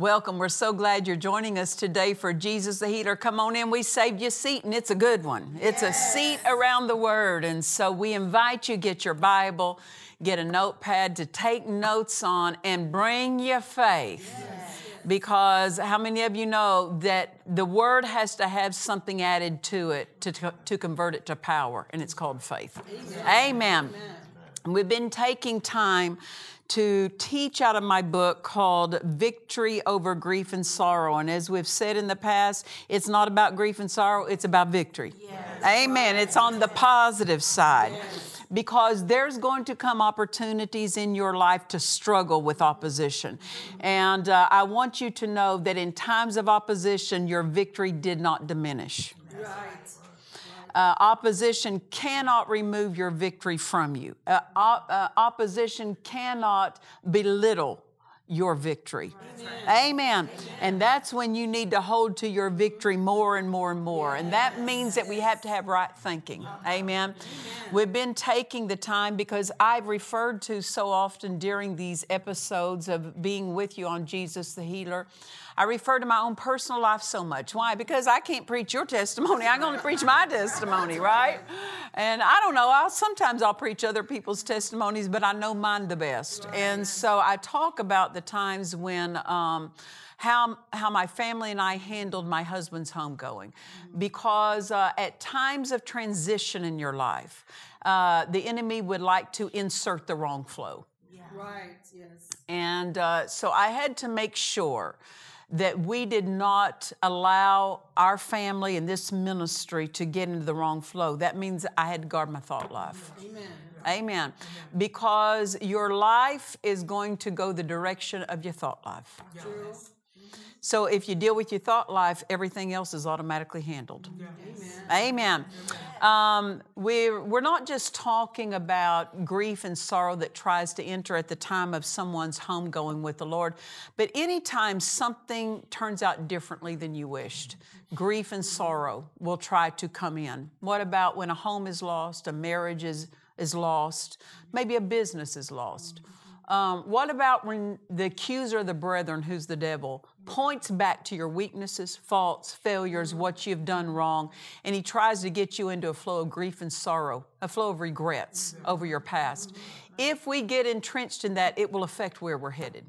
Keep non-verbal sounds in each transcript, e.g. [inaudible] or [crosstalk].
Welcome. We're so glad you're joining us today for Jesus the Healer. Come on in. We saved you a seat, and it's a good one. It's a seat around the Word. And so we invite you get your Bible, get a notepad to take notes on, and bring your faith. Because how many of you know that the Word has to have something added to it to, to, to convert it to power, and it's called faith. Amen. And We've been taking time to teach out of my book called Victory Over Grief and Sorrow. And as we've said in the past, it's not about grief and sorrow, it's about victory. Amen. It's on the positive side. Because there's going to come opportunities in your life to struggle with opposition. And uh, I want you to know that in times of opposition, your victory did not diminish. Uh, opposition cannot remove your victory from you. Uh, op- uh, opposition cannot belittle your victory. Amen. And that's when you need to hold to your victory more and more and more. And that means that we have to have right thinking. Amen. We've been taking the time because I've referred to so often during these episodes of being with you on Jesus the Healer. I refer to my own personal life so much. Why? Because I can't preach your testimony. I'm going to preach my testimony, right? And I don't know. I'll sometimes I'll preach other people's testimonies, but I know mine the best. And so I talk about the times when. Um, how, how my family and I handled my husband's homegoing. Because uh, at times of transition in your life, uh, the enemy would like to insert the wrong flow. Yeah. Right, yes. And uh, so I had to make sure that we did not allow our family and this ministry to get into the wrong flow. That means I had to guard my thought life. Amen. Amen. Because your life is going to go the direction of your thought life. True. So if you deal with your thought life, everything else is automatically handled. Amen. Um, we're, we're not just talking about grief and sorrow that tries to enter at the time of someone's homegoing with the Lord, but anytime something turns out differently than you wished, grief and sorrow will try to come in. What about when a home is lost, a marriage is, is lost, maybe a business is lost? Um, what about when the accuser of the brethren, who's the devil, points back to your weaknesses, faults, failures, what you've done wrong, and he tries to get you into a flow of grief and sorrow, a flow of regrets over your past? If we get entrenched in that, it will affect where we're headed.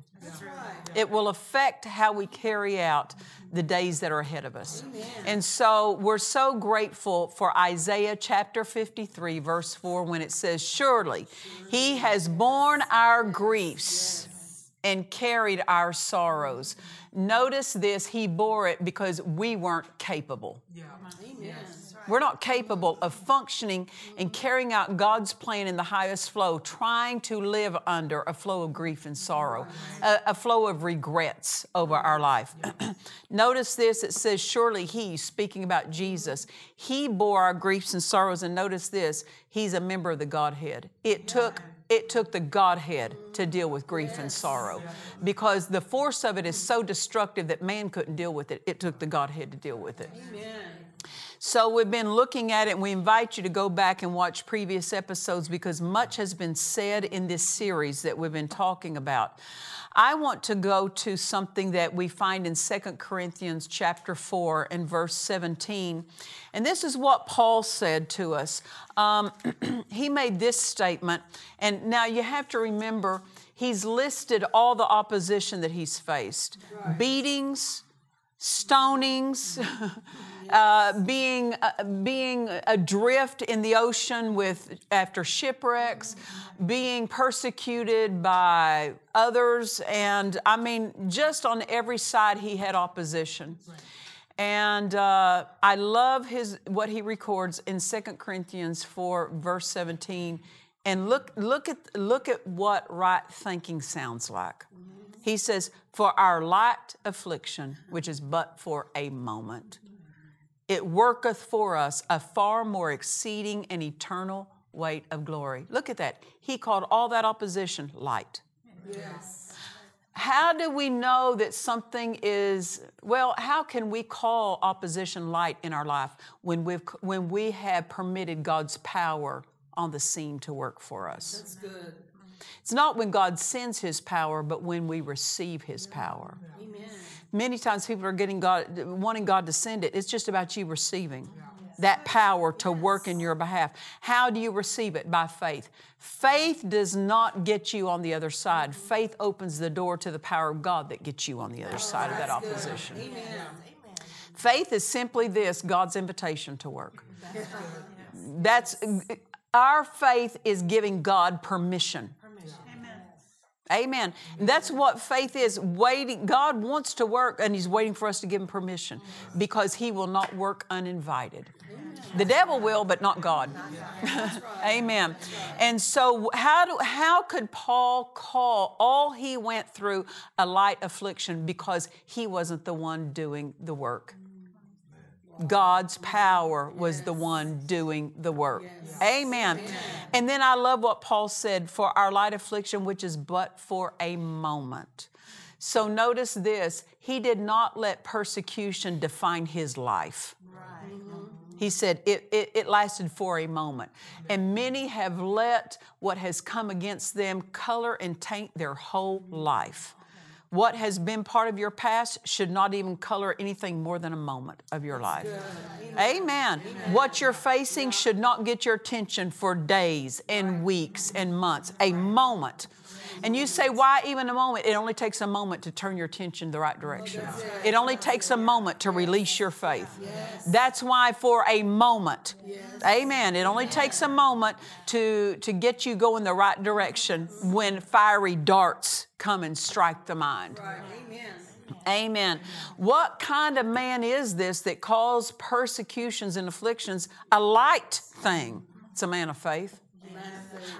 It will affect how we carry out the days that are ahead of us. And so we're so grateful for Isaiah chapter 53, verse 4, when it says, Surely he has borne our griefs and carried our sorrows. Notice this, he bore it because we weren't capable. Amen. We're not capable of functioning and carrying out God's plan in the highest flow, trying to live under a flow of grief and sorrow, a, a flow of regrets over our life. [clears throat] notice this it says, Surely He, speaking about Jesus, He bore our griefs and sorrows. And notice this, He's a member of the Godhead. It took it took the Godhead to deal with grief and sorrow because the force of it is so destructive that man couldn't deal with it. It took the Godhead to deal with it. Amen. So we've been looking at it, and we invite you to go back and watch previous episodes because much has been said in this series that we've been talking about. I want to go to something that we find in 2 Corinthians chapter 4 and verse 17. And this is what Paul said to us. Um, [clears throat] he made this statement, and now you have to remember, he's listed all the opposition that he's faced beatings, stonings, [laughs] uh, being uh, being adrift in the ocean with after shipwrecks, being persecuted by others, and I mean, just on every side he had opposition. And uh, I love his what he records in 2 Corinthians 4, verse 17. And look, look at look at what right thinking sounds like. He says, For our light affliction, which is but for a moment, it worketh for us a far more exceeding and eternal weight of glory. Look at that. He called all that opposition light. Yes. How do we know that something is, well, how can we call opposition light in our life when, we've, when we have permitted God's power on the scene to work for us? That's good. It's not when God sends His power, but when we receive His power. Amen. Many times people are getting God, wanting God to send it. It's just about you receiving that power to work in your behalf. How do you receive it? By faith. Faith does not get you on the other side. Faith opens the door to the power of God that gets you on the other oh, side of that opposition. Amen. Faith is simply this God's invitation to work. That's our faith is giving God permission. Amen. And that's what faith is waiting. God wants to work, and He's waiting for us to give Him permission because He will not work uninvited. The devil will, but not God. [laughs] Amen. And so, how, do, how could Paul call all he went through a light affliction because he wasn't the one doing the work? God's power was the one doing the work. Amen. And then I love what Paul said for our light affliction, which is but for a moment. So notice this he did not let persecution define his life. Mm-hmm. He said it, it, it, lasted for a moment. And many have let what has come against them color and taint their whole life. What has been part of your past should not even color anything more than a moment of your life. Amen. What you're facing should not get your attention for days and weeks and months. A moment. And you say, why even a moment? It only takes a moment to turn your attention the right direction. It only takes a moment to release your faith. That's why for a moment, amen, it only takes a moment to, to get you going the right direction when fiery darts come and strike the mind. Amen. Amen. What kind of man is this that calls persecutions and afflictions a light thing? It's a man of faith.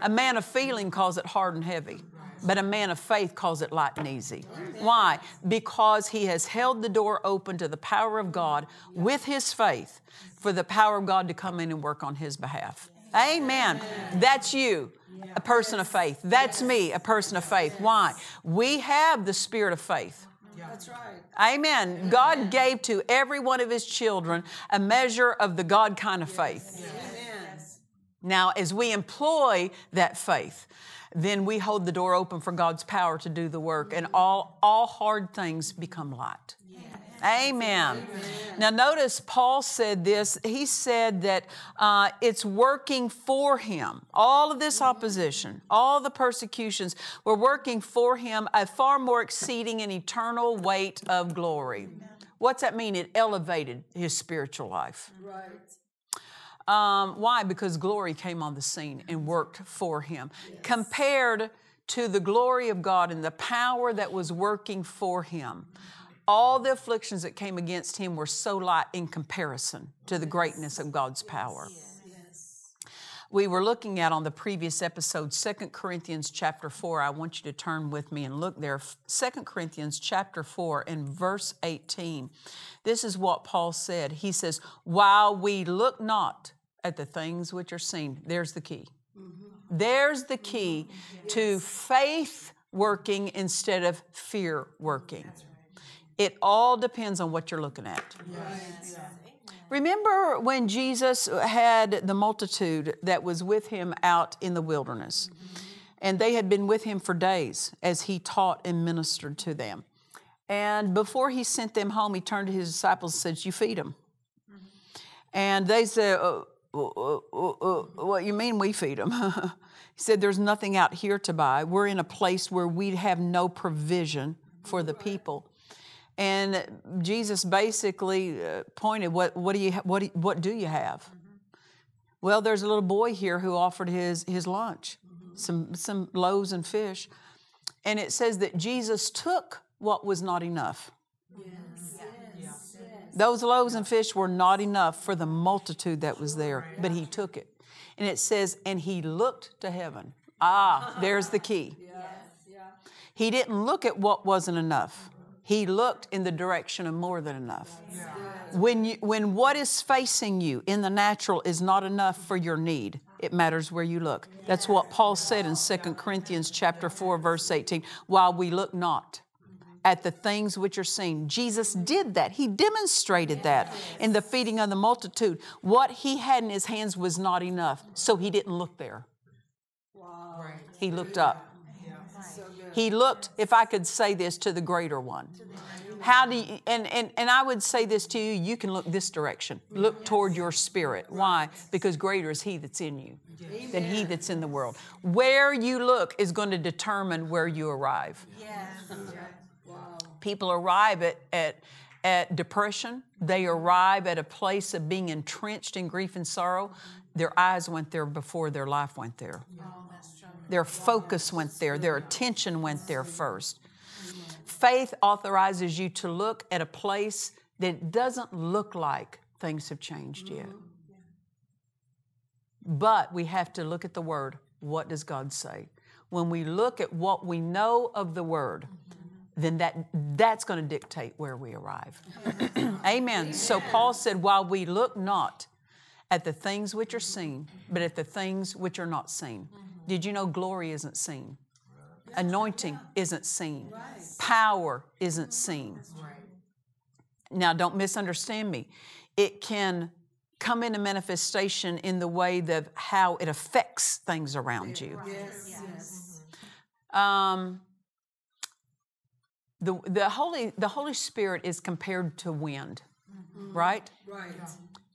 A man of feeling calls it hard and heavy. But a man of faith calls it light and easy. Why? Because he has held the door open to the power of God with his faith for the power of God to come in and work on his behalf. Amen. That's you, a person of faith. That's me, a person of faith. Why? We have the spirit of faith. That's right. Amen. God gave to every one of his children a measure of the God kind of faith. Amen. Now, as we employ that faith, then we hold the door open for God's power to do the work, and all, all hard things become light. Amen. Now, notice Paul said this. He said that uh, it's working for him. All of this opposition, all the persecutions were working for him a far more exceeding and eternal weight of glory. What's that mean? It elevated his spiritual life. Right. Um, why? Because glory came on the scene and worked for him. Compared to the glory of God and the power that was working for him, all the afflictions that came against him were so light in comparison to the greatness of God's power. We were looking at on the previous episode 2 Corinthians chapter 4. I want you to turn with me and look there. 2 Corinthians chapter 4 and verse 18. This is what Paul said. He says, While we look not at the things which are seen, there's the key. Mm-hmm. There's the key mm-hmm. to faith working instead of fear working. It all depends on what you're looking at. Remember when Jesus had the multitude that was with him out in the wilderness? And they had been with him for days as he taught and ministered to them. And before he sent them home, he turned to his disciples and said, You feed them. And they said, uh, uh, uh, What you mean we feed them? [laughs] he said, There's nothing out here to buy. We're in a place where we have no provision for the people. And Jesus basically uh, pointed, what, what, do you, what, do, what do you have? Well, there's a little boy here who offered his, his lunch, some, some loaves and fish. And it says that Jesus took what was not enough. Those loaves and fish were not enough for the multitude that was there, but he took it. And it says, and he looked to heaven. Ah, there's the key. [laughs] He didn't look at what wasn't enough. He looked in the direction of more than enough. When, you, when what is facing you in the natural is not enough for your need, it matters where you look. That's what Paul said in 2 Corinthians chapter 4 verse 18, while we look not at the things which are seen. Jesus did that. He demonstrated that in the feeding of the multitude. What he had in his hands was not enough, so he didn't look there. He looked up. He looked, if I could say this, to the greater one. How do you, and, and, and I would say this to you, you can look this direction. Look toward your spirit. Why? Because greater is He that's in you than He that's in the world. Where you look is going to determine where you arrive. People arrive at, at, at depression, they arrive at a place of being entrenched in grief and sorrow. Their eyes went there before their life went there. Their focus went there, their attention went there first. Faith authorizes you to look at a place that doesn't look like things have changed yet. But we have to look at the Word. What does God say? When we look at what we know of the Word, then that, that's going to dictate where we arrive. Amen. [clears throat] Amen. So Paul said, while we look not at the things which are seen, but at the things which are not seen. Did you know glory isn't seen? Anointing isn't seen. Power isn't seen. Now, don't misunderstand me. It can come into manifestation in the way of how it affects things around you. Um, the, the, Holy, the Holy Spirit is compared to wind, right? Right.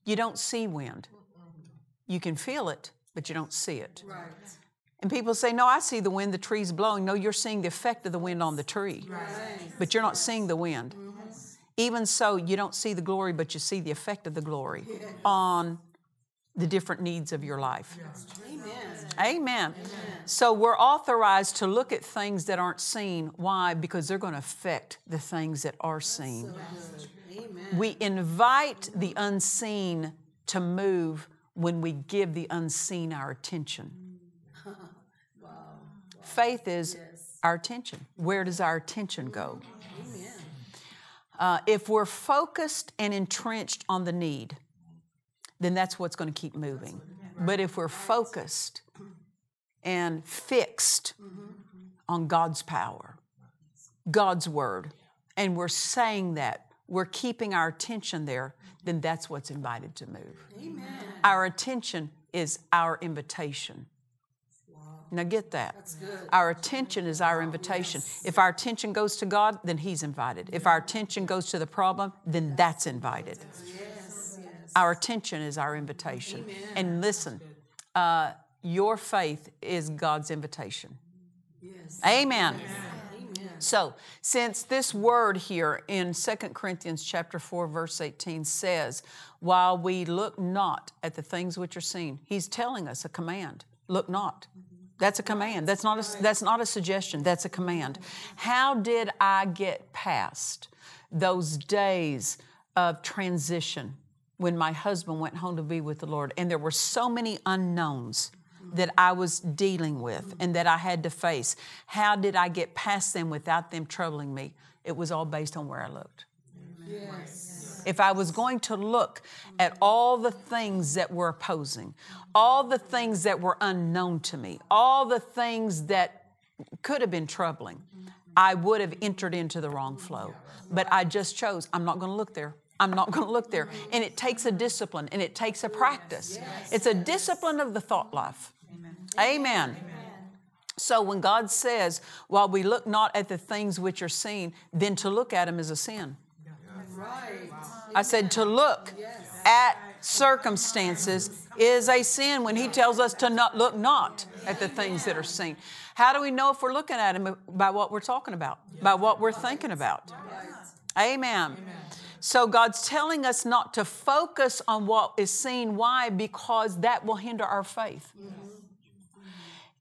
You don't see wind. You can feel it, but you don't see it. Right. And people say, No, I see the wind, the tree's blowing. No, you're seeing the effect of the wind on the tree, but you're not seeing the wind. Even so, you don't see the glory, but you see the effect of the glory on the different needs of your life. Amen. So we're authorized to look at things that aren't seen. Why? Because they're going to affect the things that are seen. We invite the unseen to move when we give the unseen our attention. Faith is our attention. Where does our attention go? Uh, if we're focused and entrenched on the need, then that's what's going to keep moving. But if we're focused and fixed on God's power, God's word, and we're saying that, we're keeping our attention there, then that's what's invited to move. Amen. Our attention is our invitation. Now get that. Our attention is our invitation. If our attention goes to God, then He's invited. If our attention goes to the problem, then that's invited. Our attention is our invitation. And listen, uh, your faith is God's invitation. Amen. So, since this word here in 2 Corinthians chapter 4 verse 18 says, while we look not at the things which are seen, he's telling us a command. Look not. That's a command. That's not a, that's not a suggestion. That's a command. How did I get past those days of transition when my husband went home to be with the Lord and there were so many unknowns that I was dealing with and that I had to face? How did I get past them without them troubling me? It was all based on where I looked. Yes. If I was going to look at all the things that were opposing, all the things that were unknown to me, all the things that could have been troubling, I would have entered into the wrong flow. But I just chose, I'm not going to look there. I'm not [laughs] going to look there. And it takes a discipline and it takes a practice. It's a discipline of the thought life. Amen. Amen. So when God says, while we look not at the things which are seen, then to look at them is a sin. Right. I said to look at circumstances is a sin when he tells us to not look not at the things that are seen. How do we know if we're looking at him? by what we're talking about, by what we're thinking about? Amen. So God's telling us not to focus on what is seen. Why? Because that will hinder our faith.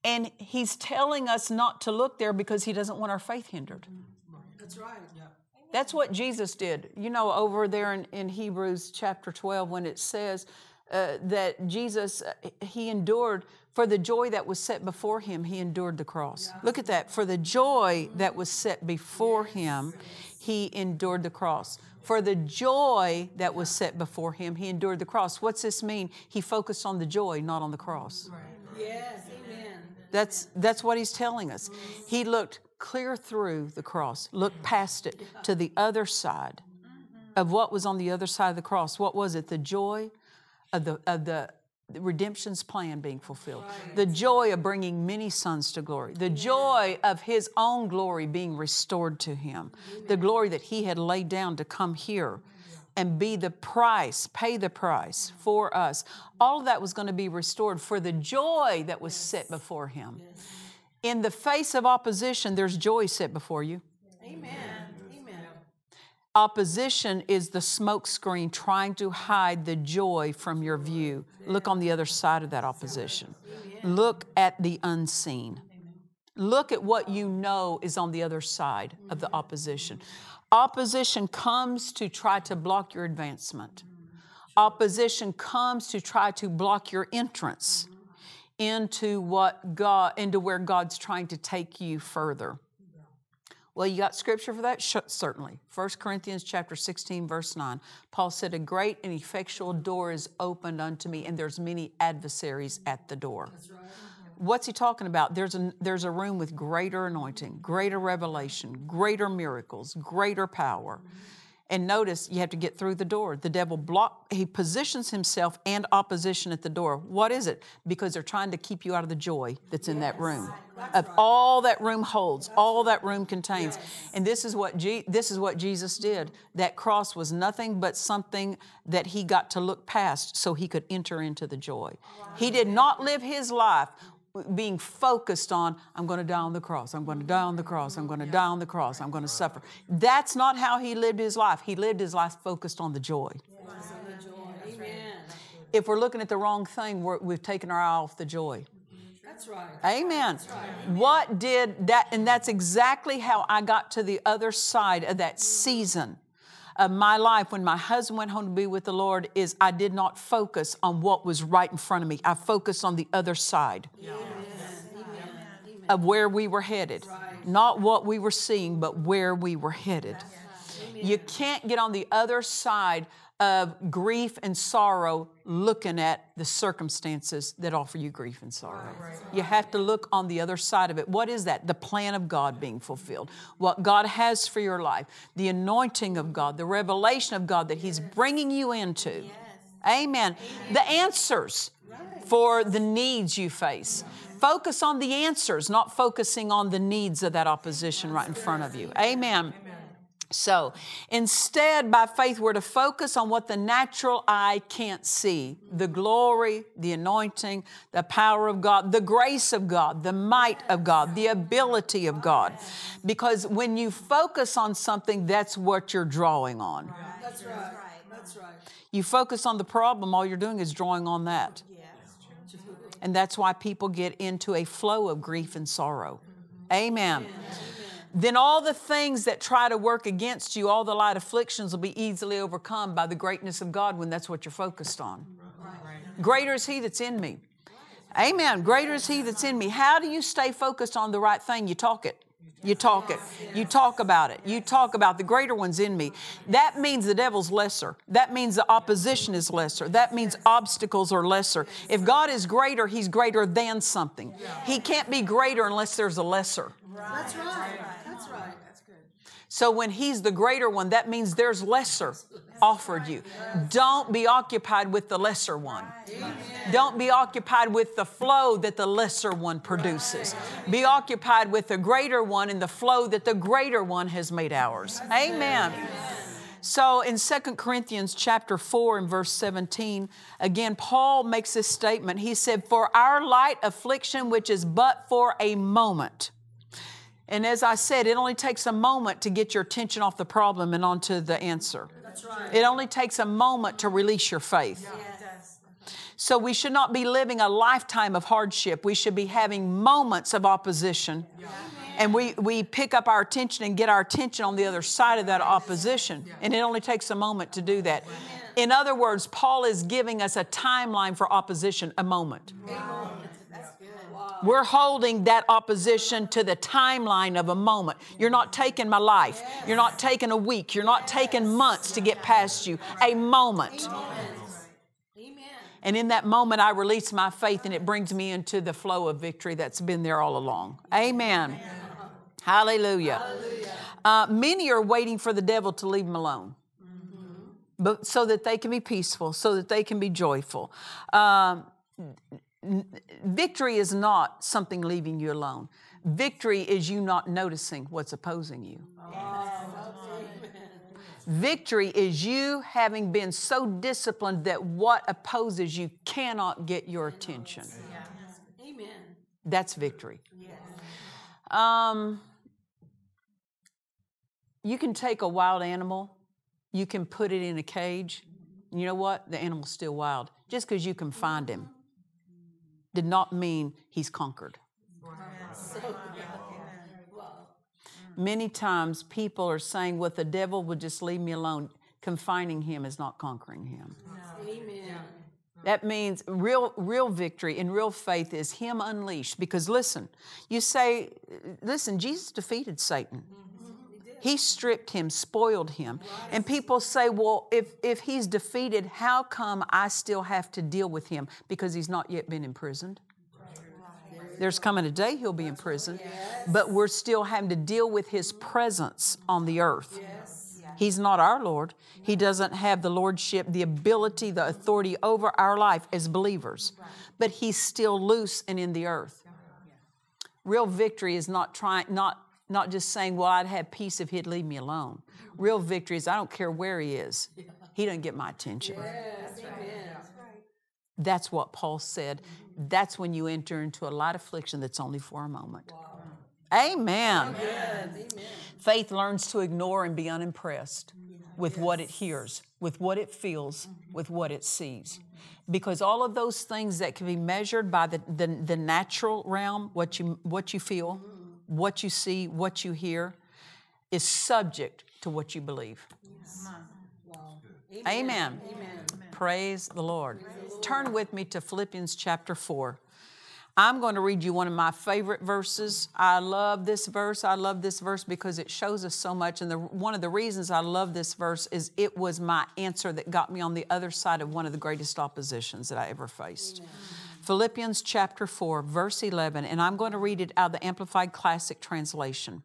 And He's telling us not to look there because He doesn't want our faith hindered. That's right. That's what Jesus did. You know, over there in, in Hebrews chapter 12, when it says uh, that Jesus, uh, He endured for the joy that was set before Him, He endured the cross. Look at that. For the joy that was set before Him, He endured the cross. For the joy that was set before Him, He endured the cross. What's this mean? He focused on the joy, not on the cross. Yes. Amen. That's, that's what he's telling us. He looked clear through the cross, look past it to the other side of what was on the other side of the cross. What was it? The joy of the, of the redemption's plan being fulfilled, the joy of bringing many sons to glory, the joy of his own glory being restored to him, the glory that he had laid down to come here and be the price, pay the price mm-hmm. for us. All of that was going to be restored for the joy that was set before him. In the face of opposition, there's joy set before you. Amen. Amen. Opposition is the smoke screen trying to hide the joy from your view. Look on the other side of that opposition. Look at the unseen. Look at what you know is on the other side of the opposition. Opposition comes to try to block your advancement. Opposition comes to try to block your entrance into what God into where God's trying to take you further. Well, you got scripture for that? Sh- certainly. 1 Corinthians chapter 16, verse 9. Paul said, A great and effectual door is opened unto me, and there's many adversaries at the door. Mm-hmm. What's he talking about? There's a, there's a room with greater anointing, greater revelation, greater miracles, greater power. Mm-hmm. And notice you have to get through the door. The devil block he positions himself and opposition at the door. What is it? Because they're trying to keep you out of the joy that's in that room. Of all that room holds, all that room contains. And this is what Je- this is what Jesus did. That cross was nothing but something that he got to look past so he could enter into the joy. He did not live his life being focused on, I'm going to die on the cross, I'm going to die on the cross, I'm going to die on the cross, I'm going to suffer. That's not how he lived his life. He lived his life focused on the joy. Amen. If we're looking at the wrong thing, we're, we've taken our eye off the joy. That's right. Amen. What did that, and that's exactly how I got to the other side of that season my life when my husband went home to be with the Lord is I did not focus on what was right in front of me. I focused on the other side of where we were headed. Not what we were seeing, but where we were headed. You can't get on the other side of grief and sorrow looking at the circumstances that offer you grief and sorrow. You have to look on the other side of it. What is that? The plan of God being fulfilled. What God has for your life. The anointing of God, the revelation of God that He's bringing you into. Amen. The answers for the needs you face. Focus on the answers, not focusing on the needs of that opposition right in front of you. Amen. So instead, by faith, we're to focus on what the natural eye can't see the glory, the anointing, the power of God, the grace of God, the might of God, the ability of God. Because when you focus on something, that's what you're drawing on. That's right. That's right. You focus on the problem, all you're doing is drawing on that. And that's why people get into a flow of grief and sorrow. Amen. Then all the things that try to work against you, all the light afflictions will be easily overcome by the greatness of God when that's what you're focused on. Greater is He that's in me. Amen. Greater is He that's in me. How do you stay focused on the right thing? You talk it. You talk it. You talk about it. You talk about the greater ones in me. That means the devil's lesser. That means the opposition is lesser. That means obstacles are lesser. If God is greater, He's greater than something. He can't be greater unless there's a lesser. That's right. That's right. So when He's the greater one, that means there's lesser offered you. Don't be occupied with the lesser one. Don't be occupied with the flow that the lesser one produces. Be occupied with the greater one and the flow that the greater one has made ours. Amen. So in 2 Corinthians chapter 4 and verse 17, again, Paul makes this statement. He said, For our light affliction, which is but for a moment, And as I said, it only takes a moment to get your attention off the problem and onto the answer. That's right. It only takes a moment to release your faith. So we should not be living a lifetime of hardship. We should be having moments of opposition. And we, we pick up our attention and get our attention on the other side of that opposition. And it only takes a moment to do that. In other words, Paul is giving us a timeline for opposition, a moment. We're holding that opposition to the timeline of a moment. You're not taking my life. You're not taking a week. You're not taking months to get past you. A moment. Amen. And in that moment, I release my faith and it brings me into the flow of victory that's been there all along. Amen. Hallelujah. Uh, many are waiting for the devil to leave them alone. But so that they can be peaceful, so that they can be joyful. Um, victory is not something leaving you alone. Victory is you not noticing what's opposing you. Victory is you having been so disciplined that what opposes you cannot get your attention. Amen. That's victory. Um, you can take a wild animal, you can put it in a cage. You know what? The animal's still wild. Just because you can find him did not mean he's conquered. Many times people are saying, well, the devil would just leave me alone. Confining him is not conquering him. Amen. That means real, real victory and real faith is Him unleashed. Because listen, you say, listen, Jesus defeated Satan. Mm-hmm. He stripped him, spoiled him. And people say, well, if, if he's defeated, how come I still have to deal with him? Because he's not yet been imprisoned. There's coming a day he'll be imprisoned, but we're still having to deal with his presence on the earth. He's not our Lord. He doesn't have the lordship, the ability, the authority over our life as believers, but he's still loose and in the earth. Real victory is not trying, not not just saying, "Well, I'd have peace if he'd leave me alone." Real victory is I don't care where he is. He doesn't get my attention. That's what Paul said. That's when you enter into a light affliction that's only for a moment. Amen. Faith learns to ignore and be unimpressed with what it hears, with what it feels, with what it sees. Because all of those things that can be measured by the, the, the natural realm, what you, what you feel, what you see, what you hear, is subject to what you believe. Amen. Praise the Lord. Turn with me to Philippians chapter 4. I'm going to read you one of my favorite verses. I love this verse. I love this verse because it shows us so much. And the, one of the reasons I love this verse is it was my answer that got me on the other side of one of the greatest oppositions that I ever faced. Philippians chapter 4, verse 11, and I'm going to read it out of the Amplified Classic Translation.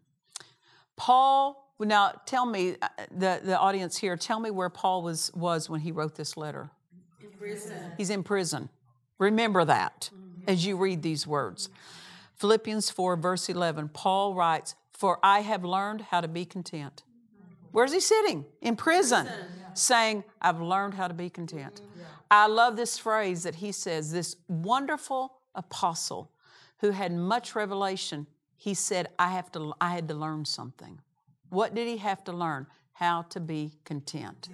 Paul, now tell me, uh, the, the audience here, tell me where Paul was, was when he wrote this letter. In prison. He's in prison. Remember that mm-hmm. as you read these words. Philippians 4, verse 11, Paul writes, For I have learned how to be content. Mm-hmm. Where's he sitting? In prison, saying, I've learned how to be content. Mm-hmm. I love this phrase that he says, this wonderful apostle who had much revelation, he said, I, have to, I had to learn something. What did he have to learn? How to be content.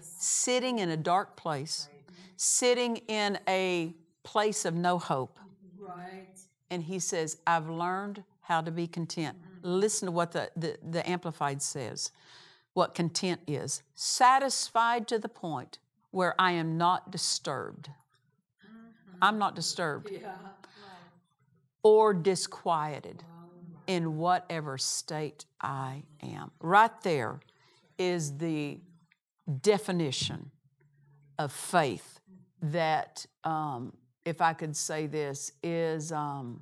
Sitting in a dark place, sitting in a place of no hope. Right. And he says, I've learned how to be content. Mm-hmm. Listen to what the, the, the Amplified says what content is satisfied to the point where I am not disturbed. I'm not disturbed Yeah. or disquieted in whatever state I am. Right there is the definition of faith that, um, if I could say this, is um,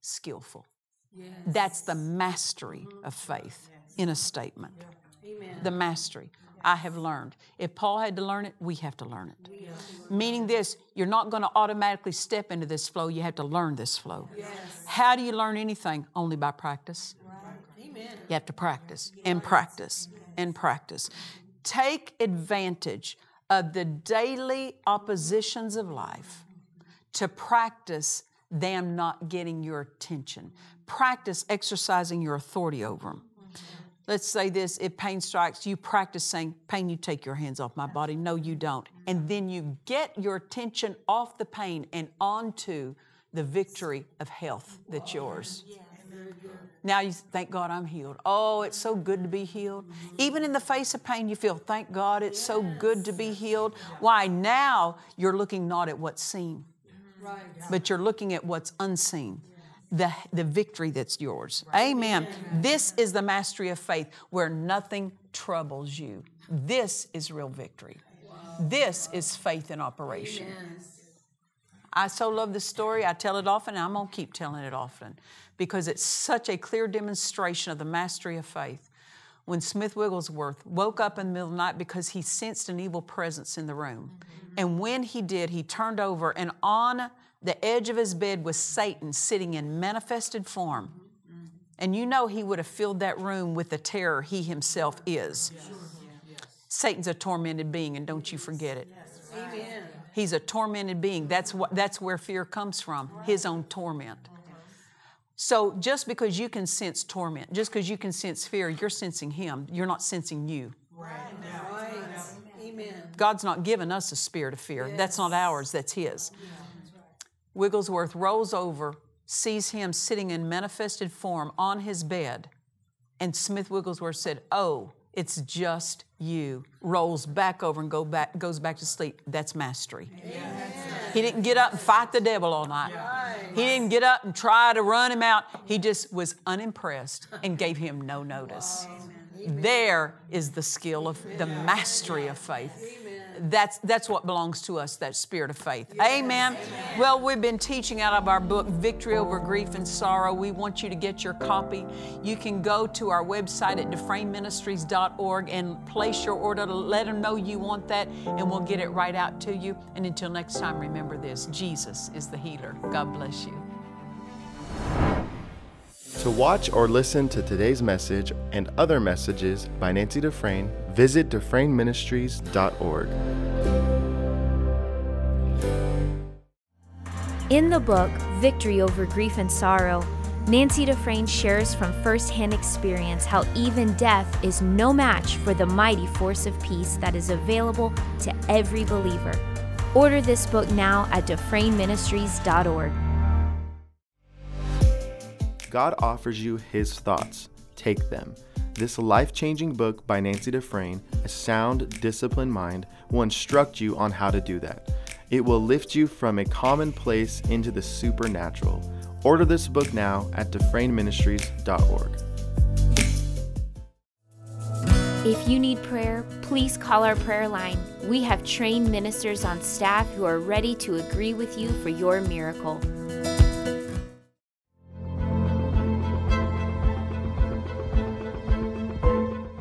skillful. Yes. That's the mastery of faith in a statement. Amen. The mastery. I have learned. If Paul had to learn it, we have to learn it. Meaning this, you're not going to automatically step into this flow, you have to learn this flow. How do you learn anything? Only by practice. Amen. You have to practice and practice and practice. Take advantage of the daily oppositions of life to practice them not getting your attention. Practice exercising your authority over them. Let's say this if pain strikes, you practice saying, Pain, you take your hands off my body. No, you don't. And mm-hmm. then you get your attention off the pain and onto the victory of health that's yours. Now you thank God I'm healed. Oh, it's so good to be healed. Mm-hmm. Even in the face of pain, you feel, thank God it's so good to be healed. Why? Now you're looking not at what's seen, mm-hmm. but you're looking at what's unseen. The, the victory that's yours. Amen. This is the mastery of faith where nothing troubles you. This is real victory. This is faith in operation. I so love this story. I tell it often, and I'm going to keep telling it often because it's such a clear demonstration of the mastery of faith. When Smith Wigglesworth woke up in the middle of the night because he sensed an evil presence in the room. Mm-hmm. And when he did, he turned over, and on the edge of his bed was Satan sitting in manifested form. And you know he would have filled that room with the terror he himself is. Satan's a tormented being, and don't you forget it. He's a tormented being. That's, what, that's where fear comes from, his own torment. So just because you can sense torment, just because you can sense fear, you're sensing him. You're not sensing you. Right. Amen. God's not given us a spirit of fear. That's not ours, that's his. Wigglesworth rolls over, sees him sitting in manifested form on his bed, and Smith Wigglesworth said, Oh, it's just you. Rolls back over and go back, goes back to sleep. That's mastery. He didn't get up and fight the devil all night. He didn't get up and try to run him out. He just was unimpressed and gave him no notice. There is the skill of the mastery of faith. That's, that's what belongs to us, that spirit of faith. Amen. Well, we've been teaching out of our book, Victory Over Grief and Sorrow. We want you to get your copy. You can go to our website at dufresneministries.org and place your order to let them know you want that, and we'll get it right out to you. And until next time, remember this Jesus is the healer. God bless you. To watch or listen to today's message and other messages by Nancy Dufresne, visit DufresneMinistries.org. In the book, Victory Over Grief and Sorrow, Nancy Dufresne shares from firsthand experience how even death is no match for the mighty force of peace that is available to every believer. Order this book now at DufresneMinistries.org. God offers you His thoughts. Take them. This life changing book by Nancy Dufresne, A Sound, Disciplined Mind, will instruct you on how to do that. It will lift you from a commonplace into the supernatural. Order this book now at DufresneMinistries.org. If you need prayer, please call our prayer line. We have trained ministers on staff who are ready to agree with you for your miracle.